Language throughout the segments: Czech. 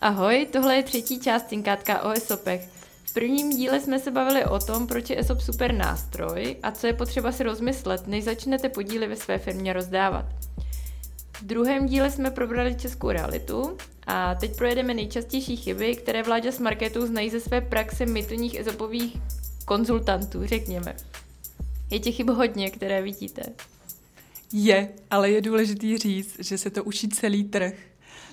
Ahoj, tohle je třetí část cinkátka o ESOPech. V prvním díle jsme se bavili o tom, proč je ESOP super nástroj a co je potřeba si rozmyslet, než začnete podíly ve své firmě rozdávat. V druhém díle jsme probrali českou realitu a teď projedeme nejčastější chyby, které vláďa z marketu znají ze své praxe mytoních ezopových konzultantů, řekněme. Je těch chyb hodně, které vidíte. Je, ale je důležitý říct, že se to učí celý trh.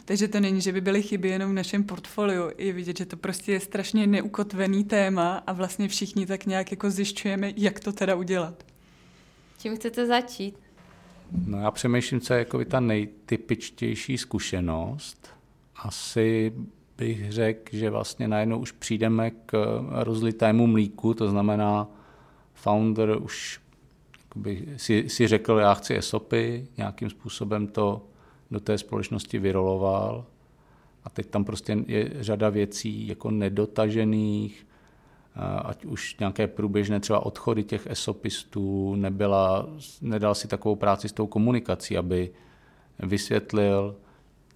Takže to není, že by byly chyby jenom v našem portfoliu. Je vidět, že to prostě je strašně neukotvený téma a vlastně všichni tak nějak jako zjišťujeme, jak to teda udělat. Čím chcete začít? No já přemýšlím, co je jako ta nejtypičtější zkušenost. Asi bych řekl, že vlastně najednou už přijdeme k rozlitému mlíku, to znamená, founder už si, si řekl, já chci ESOPy, nějakým způsobem to do té společnosti vyroloval a teď tam prostě je řada věcí jako nedotažených, ať už nějaké průběžné třeba odchody těch esopistů, nebyla, nedal si takovou práci s tou komunikací, aby vysvětlil,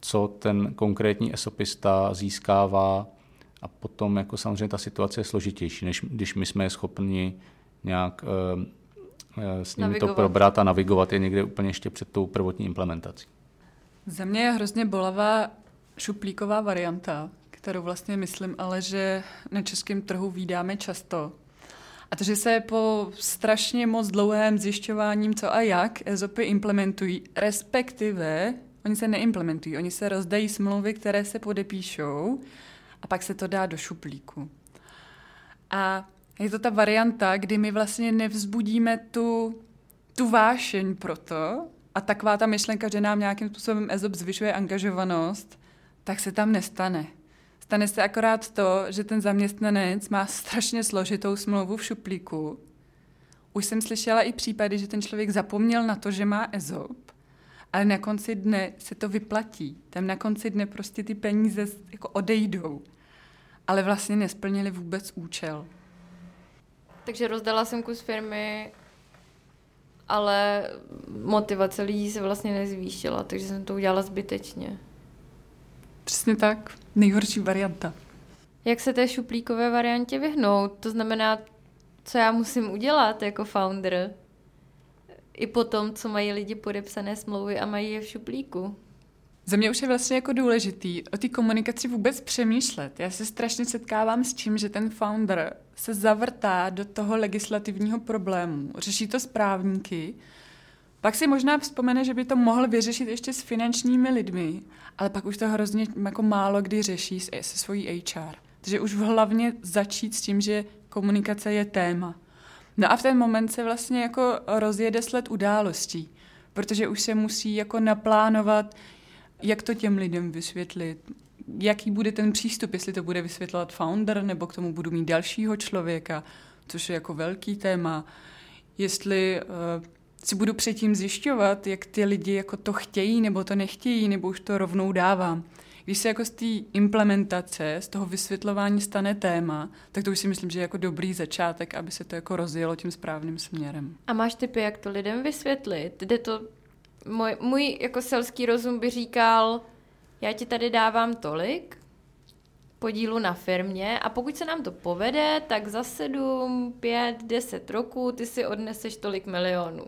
co ten konkrétní esopista získává a potom jako samozřejmě ta situace je složitější, než když my jsme schopni nějak eh, eh, s nimi navigovat. to probrat a navigovat je někde úplně ještě před tou prvotní implementací. Za mě je hrozně bolavá šuplíková varianta, kterou vlastně myslím, ale že na českém trhu vydáme často. A to, že se po strašně moc dlouhém zjišťováním, co a jak EZOPy implementují, respektive oni se neimplementují, oni se rozdají smlouvy, které se podepíšou a pak se to dá do šuplíku. A je to ta varianta, kdy my vlastně nevzbudíme tu, tu vášeň pro to, a taková ta myšlenka, že nám nějakým způsobem EZOP zvyšuje angažovanost, tak se tam nestane. Stane se akorát to, že ten zaměstnanec má strašně složitou smlouvu v šuplíku. Už jsem slyšela i případy, že ten člověk zapomněl na to, že má EZOP, ale na konci dne se to vyplatí. Tam na konci dne prostě ty peníze jako odejdou. Ale vlastně nesplnili vůbec účel. Takže rozdala jsem kus firmy ale motivace lidí se vlastně nezvýšila, takže jsem to udělala zbytečně. Přesně tak. Nejhorší varianta. Jak se té šuplíkové variantě vyhnout? To znamená, co já musím udělat jako founder? I po tom, co mají lidi podepsané smlouvy a mají je v šuplíku. Za mě už je vlastně jako důležitý o té komunikaci vůbec přemýšlet. Já se strašně setkávám s tím, že ten founder se zavrtá do toho legislativního problému, řeší to s právníky, pak si možná vzpomene, že by to mohl vyřešit ještě s finančními lidmi, ale pak už to hrozně jako málo kdy řeší se svojí HR. Takže už hlavně začít s tím, že komunikace je téma. No a v ten moment se vlastně jako rozjede sled událostí, protože už se musí jako naplánovat, jak to těm lidem vysvětlit, jaký bude ten přístup, jestli to bude vysvětlovat founder, nebo k tomu budu mít dalšího člověka, což je jako velký téma, jestli uh, si budu předtím zjišťovat, jak ty lidi jako to chtějí, nebo to nechtějí, nebo už to rovnou dávám. Když se jako z té implementace, z toho vysvětlování stane téma, tak to už si myslím, že je jako dobrý začátek, aby se to jako rozjelo tím správným směrem. A máš typy, jak to lidem vysvětlit? Jde to můj, můj jako selský rozum by říkal, já ti tady dávám tolik podílu na firmě a pokud se nám to povede, tak za sedm, pět, deset roků ty si odneseš tolik milionů.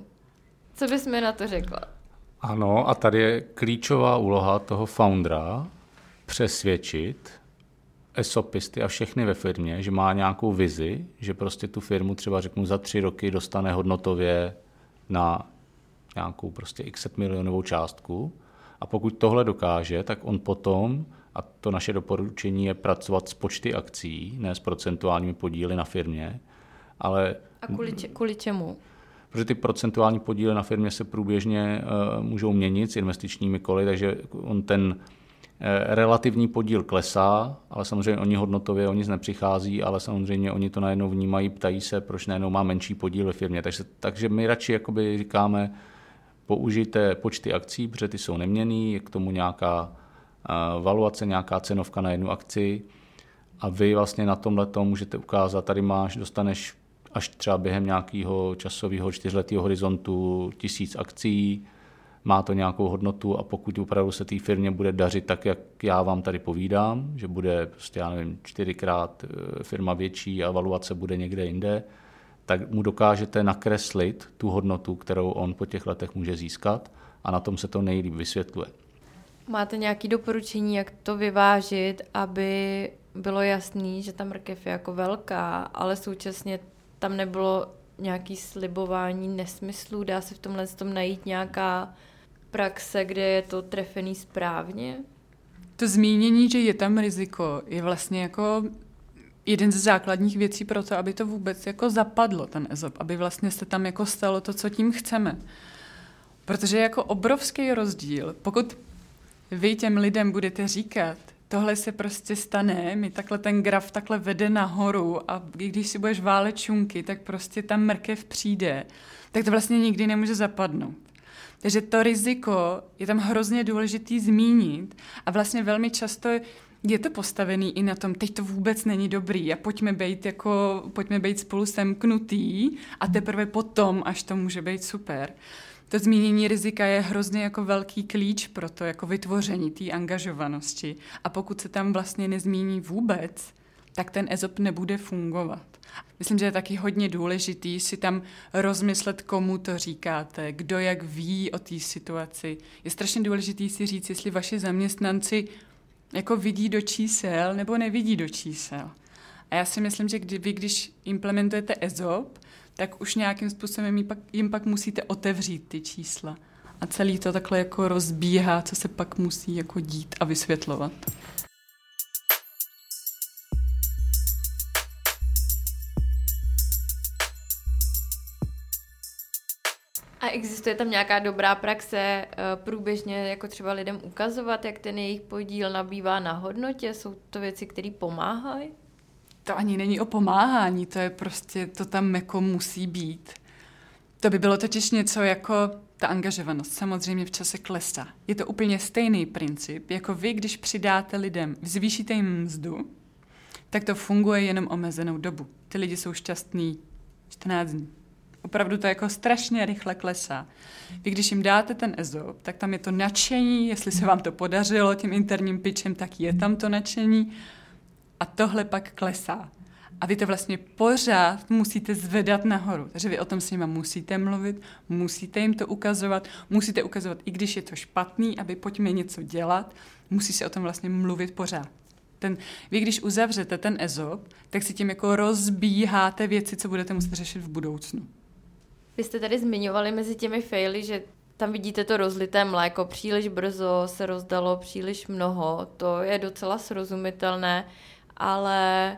Co bys mi na to řekla? Ano, a tady je klíčová úloha toho foundera přesvědčit esopisty a všechny ve firmě, že má nějakou vizi, že prostě tu firmu třeba řeknu za tři roky dostane hodnotově na nějakou prostě x milionovou částku. A pokud tohle dokáže, tak on potom, a to naše doporučení je pracovat s počty akcí, ne s procentuálními podíly na firmě, ale... A kvůli, če, kvůli čemu? Protože ty procentuální podíly na firmě se průběžně uh, můžou měnit s investičními koly, takže on ten uh, relativní podíl klesá, ale samozřejmě oni hodnotově o nic nepřichází, ale samozřejmě oni to najednou vnímají, ptají se, proč najednou má menší podíl ve firmě. Takže, takže my radši jakoby říkáme, použijte počty akcí, protože ty jsou neměný, je k tomu nějaká valuace, nějaká cenovka na jednu akci. A vy vlastně na tomhle můžete ukázat, tady máš, dostaneš až třeba během nějakého časového čtyřletého horizontu tisíc akcí, má to nějakou hodnotu a pokud opravdu se té firmě bude dařit tak, jak já vám tady povídám, že bude prostě, já nevím, čtyřikrát eh, firma větší a valuace bude někde jinde, tak mu dokážete nakreslit tu hodnotu, kterou on po těch letech může získat a na tom se to nejlíp vysvětluje. Máte nějaké doporučení, jak to vyvážit, aby bylo jasný, že ta mrkev je jako velká, ale současně tam nebylo nějaký slibování nesmyslů? Dá se v tomhle tom najít nějaká praxe, kde je to trefený správně? To zmínění, že je tam riziko, je vlastně jako jeden ze základních věcí pro to, aby to vůbec jako zapadlo, ten EZOP, aby vlastně se tam jako stalo to, co tím chceme. Protože je jako obrovský rozdíl, pokud vy těm lidem budete říkat, tohle se prostě stane, mi takhle ten graf takhle vede nahoru a když si budeš válet čunky, tak prostě ta mrkev přijde, tak to vlastně nikdy nemůže zapadnout. Takže to riziko je tam hrozně důležitý zmínit a vlastně velmi často je to postavený i na tom, teď to vůbec není dobrý a pojďme být, jako, pojďme být spolu semknutý a teprve potom, až to může být super. To zmínění rizika je hrozně jako velký klíč pro to jako vytvoření té angažovanosti. A pokud se tam vlastně nezmíní vůbec, tak ten EZOP nebude fungovat. Myslím, že je taky hodně důležitý si tam rozmyslet, komu to říkáte, kdo jak ví o té situaci. Je strašně důležitý si říct, jestli vaši zaměstnanci jako vidí do čísel nebo nevidí do čísel. A já si myslím, že kdy, vy, když implementujete EZOP, tak už nějakým způsobem jim pak, jim pak musíte otevřít ty čísla. A celý to takhle jako rozbíhá, co se pak musí jako dít a vysvětlovat. A existuje tam nějaká dobrá praxe eh, průběžně jako třeba lidem ukazovat, jak ten jejich podíl nabývá na hodnotě? Jsou to věci, které pomáhají? To ani není o pomáhání, to je prostě, to tam jako musí být. To by bylo totiž něco jako ta angažovanost samozřejmě v čase klesá. Je to úplně stejný princip, jako vy, když přidáte lidem, zvýšíte jim mzdu, tak to funguje jenom omezenou dobu. Ty lidi jsou šťastní 14 dní. Opravdu to jako strašně rychle klesá. Vy, když jim dáte ten EZOP, tak tam je to nadšení, jestli se vám to podařilo tím interním pitchem, tak je tam to nadšení a tohle pak klesá. A vy to vlastně pořád musíte zvedat nahoru. Takže vy o tom s nimi musíte mluvit, musíte jim to ukazovat, musíte ukazovat, i když je to špatný, aby pojďme něco dělat, musí se o tom vlastně mluvit pořád. Ten, vy když uzavřete ten EZOP, tak si tím jako rozbíháte věci, co budete muset řešit v budoucnu. Vy jste tady zmiňovali mezi těmi faily, že tam vidíte to rozlité mléko, příliš brzo se rozdalo příliš mnoho, to je docela srozumitelné, ale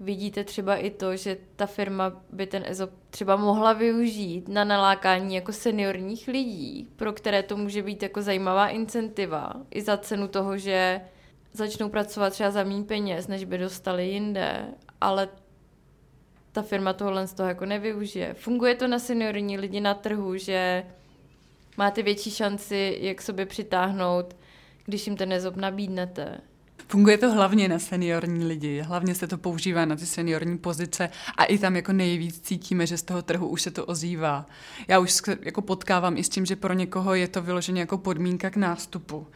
vidíte třeba i to, že ta firma by ten EZOP třeba mohla využít na nalákání jako seniorních lidí, pro které to může být jako zajímavá incentiva, i za cenu toho, že začnou pracovat třeba za méně peněz, než by dostali jinde, ale ta firma tohle z toho jako nevyužije. Funguje to na seniorní lidi na trhu, že máte větší šanci, jak sobě přitáhnout, když jim ten EZOP nabídnete. Funguje to hlavně na seniorní lidi, hlavně se to používá na ty seniorní pozice a i tam jako nejvíc cítíme, že z toho trhu už se to ozývá. Já už jako potkávám i s tím, že pro někoho je to vyloženě jako podmínka k nástupu.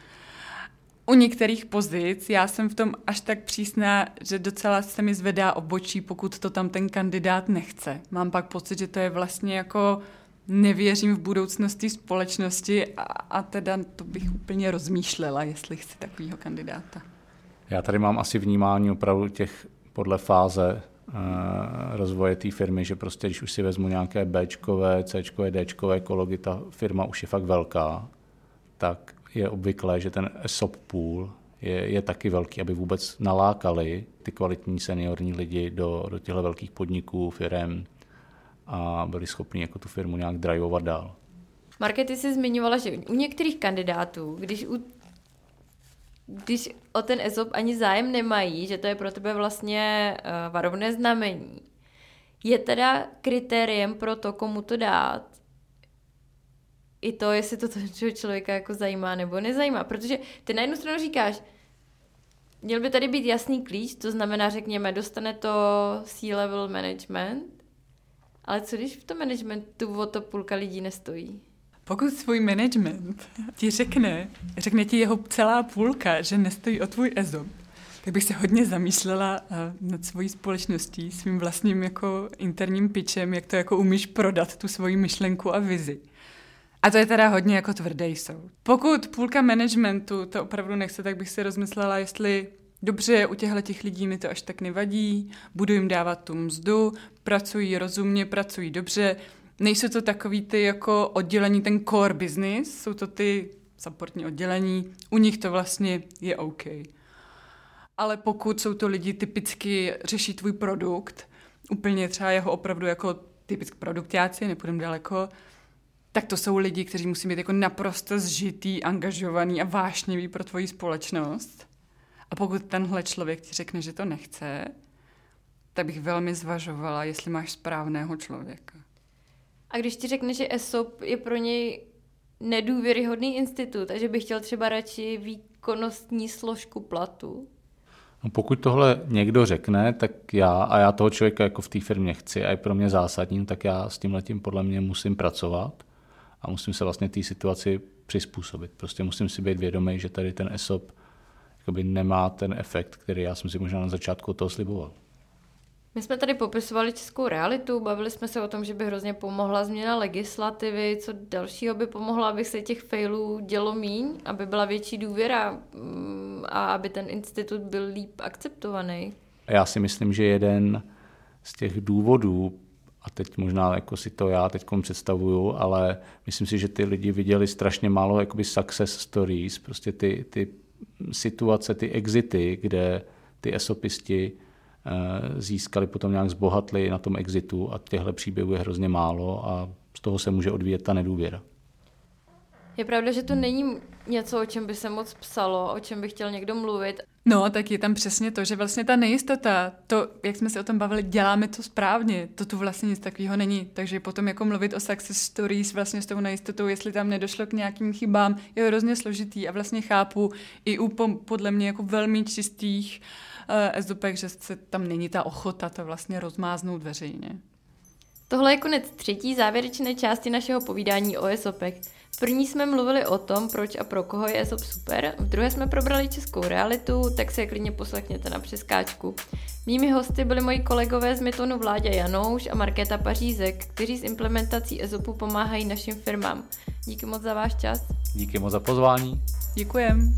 U některých pozic já jsem v tom až tak přísná, že docela se mi zvedá obočí, pokud to tam ten kandidát nechce. Mám pak pocit, že to je vlastně jako nevěřím v budoucnosti společnosti a, a teda to bych úplně rozmýšlela, jestli chci takového kandidáta. Já tady mám asi vnímání opravdu těch podle fáze uh, rozvoje té firmy, že prostě když už si vezmu nějaké Bčkové, Cčkové, Dčkové kology, ta firma už je fakt velká, tak je obvyklé, že ten ESOP pool je, je taky velký, aby vůbec nalákali ty kvalitní seniorní lidi do, do těchto velkých podniků, firm a byli schopni jako tu firmu nějak drivovat dál. Markety si zmiňovala, že u některých kandidátů, když u když o ten ESOP ani zájem nemají, že to je pro tebe vlastně uh, varovné znamení, je teda kritériem pro to, komu to dát, i to, jestli to toho člověka jako zajímá nebo nezajímá. Protože ty na jednu stranu říkáš, měl by tady být jasný klíč, to znamená, řekněme, dostane to C-level management, ale co když v tom managementu o to půlka lidí nestojí? Pokud svůj management ti řekne, řekne ti jeho celá půlka, že nestojí o tvůj ezop, tak bych se hodně zamýšlela eh, nad svojí společností, svým vlastním jako interním pitchem, jak to jako umíš prodat, tu svoji myšlenku a vizi. A to je teda hodně jako tvrdý soud. Pokud půlka managementu to opravdu nechce, tak bych si rozmyslela, jestli dobře, u těchto těch lidí mi to až tak nevadí, budu jim dávat tu mzdu, pracují rozumně, pracují dobře, nejsou to takový ty jako oddělení, ten core business, jsou to ty supportní oddělení, u nich to vlastně je OK. Ale pokud jsou to lidi typicky řeší tvůj produkt, úplně třeba jeho opravdu jako typický produktáci, nepůjdeme daleko, tak to jsou lidi, kteří musí být jako naprosto zžitý, angažovaný a vášnivý pro tvoji společnost. A pokud tenhle člověk ti řekne, že to nechce, tak bych velmi zvažovala, jestli máš správného člověka. A když ti řekne, že ESOP je pro něj nedůvěryhodný institut a že by chtěl třeba radši výkonnostní složku platu? No pokud tohle někdo řekne, tak já, a já toho člověka jako v té firmě chci a je pro mě zásadní, tak já s tím letím podle mě musím pracovat a musím se vlastně té situaci přizpůsobit. Prostě musím si být vědomý, že tady ten ESOP jakoby nemá ten efekt, který já jsem si možná na začátku toho sliboval. My jsme tady popisovali českou realitu, bavili jsme se o tom, že by hrozně pomohla změna legislativy, co dalšího by pomohlo, aby se těch failů dělo míň, aby byla větší důvěra mm, a aby ten institut byl líp akceptovaný. Já si myslím, že jeden z těch důvodů, a teď možná jako si to já teď představuju, ale myslím si, že ty lidi viděli strašně málo jakoby success stories, prostě ty, ty situace, ty exity, kde ty esopisti eh, získali, potom nějak zbohatli na tom exitu a těchto příběhů je hrozně málo a z toho se může odvíjet ta nedůvěra. Je pravda, že to není něco, o čem by se moc psalo, o čem by chtěl někdo mluvit. No, tak je tam přesně to, že vlastně ta nejistota, to, jak jsme se o tom bavili, děláme to správně, to tu vlastně nic takového není. Takže potom jako mluvit o success stories vlastně s tou nejistotou, jestli tam nedošlo k nějakým chybám, je hrozně složitý a vlastně chápu i u podle mě jako velmi čistých uh, esdopek, že se tam není ta ochota to vlastně rozmáznout veřejně. Tohle je konec třetí závěrečné části našeho povídání o esopek. V první jsme mluvili o tom, proč a pro koho je ESOP super, v druhé jsme probrali českou realitu, tak se klidně poslechněte na přeskáčku. Mými hosty byli moji kolegové z Mytonu Vláďa Janouš a Markéta Pařízek, kteří s implementací ESOPu pomáhají našim firmám. Díky moc za váš čas. Díky moc za pozvání. Děkujem.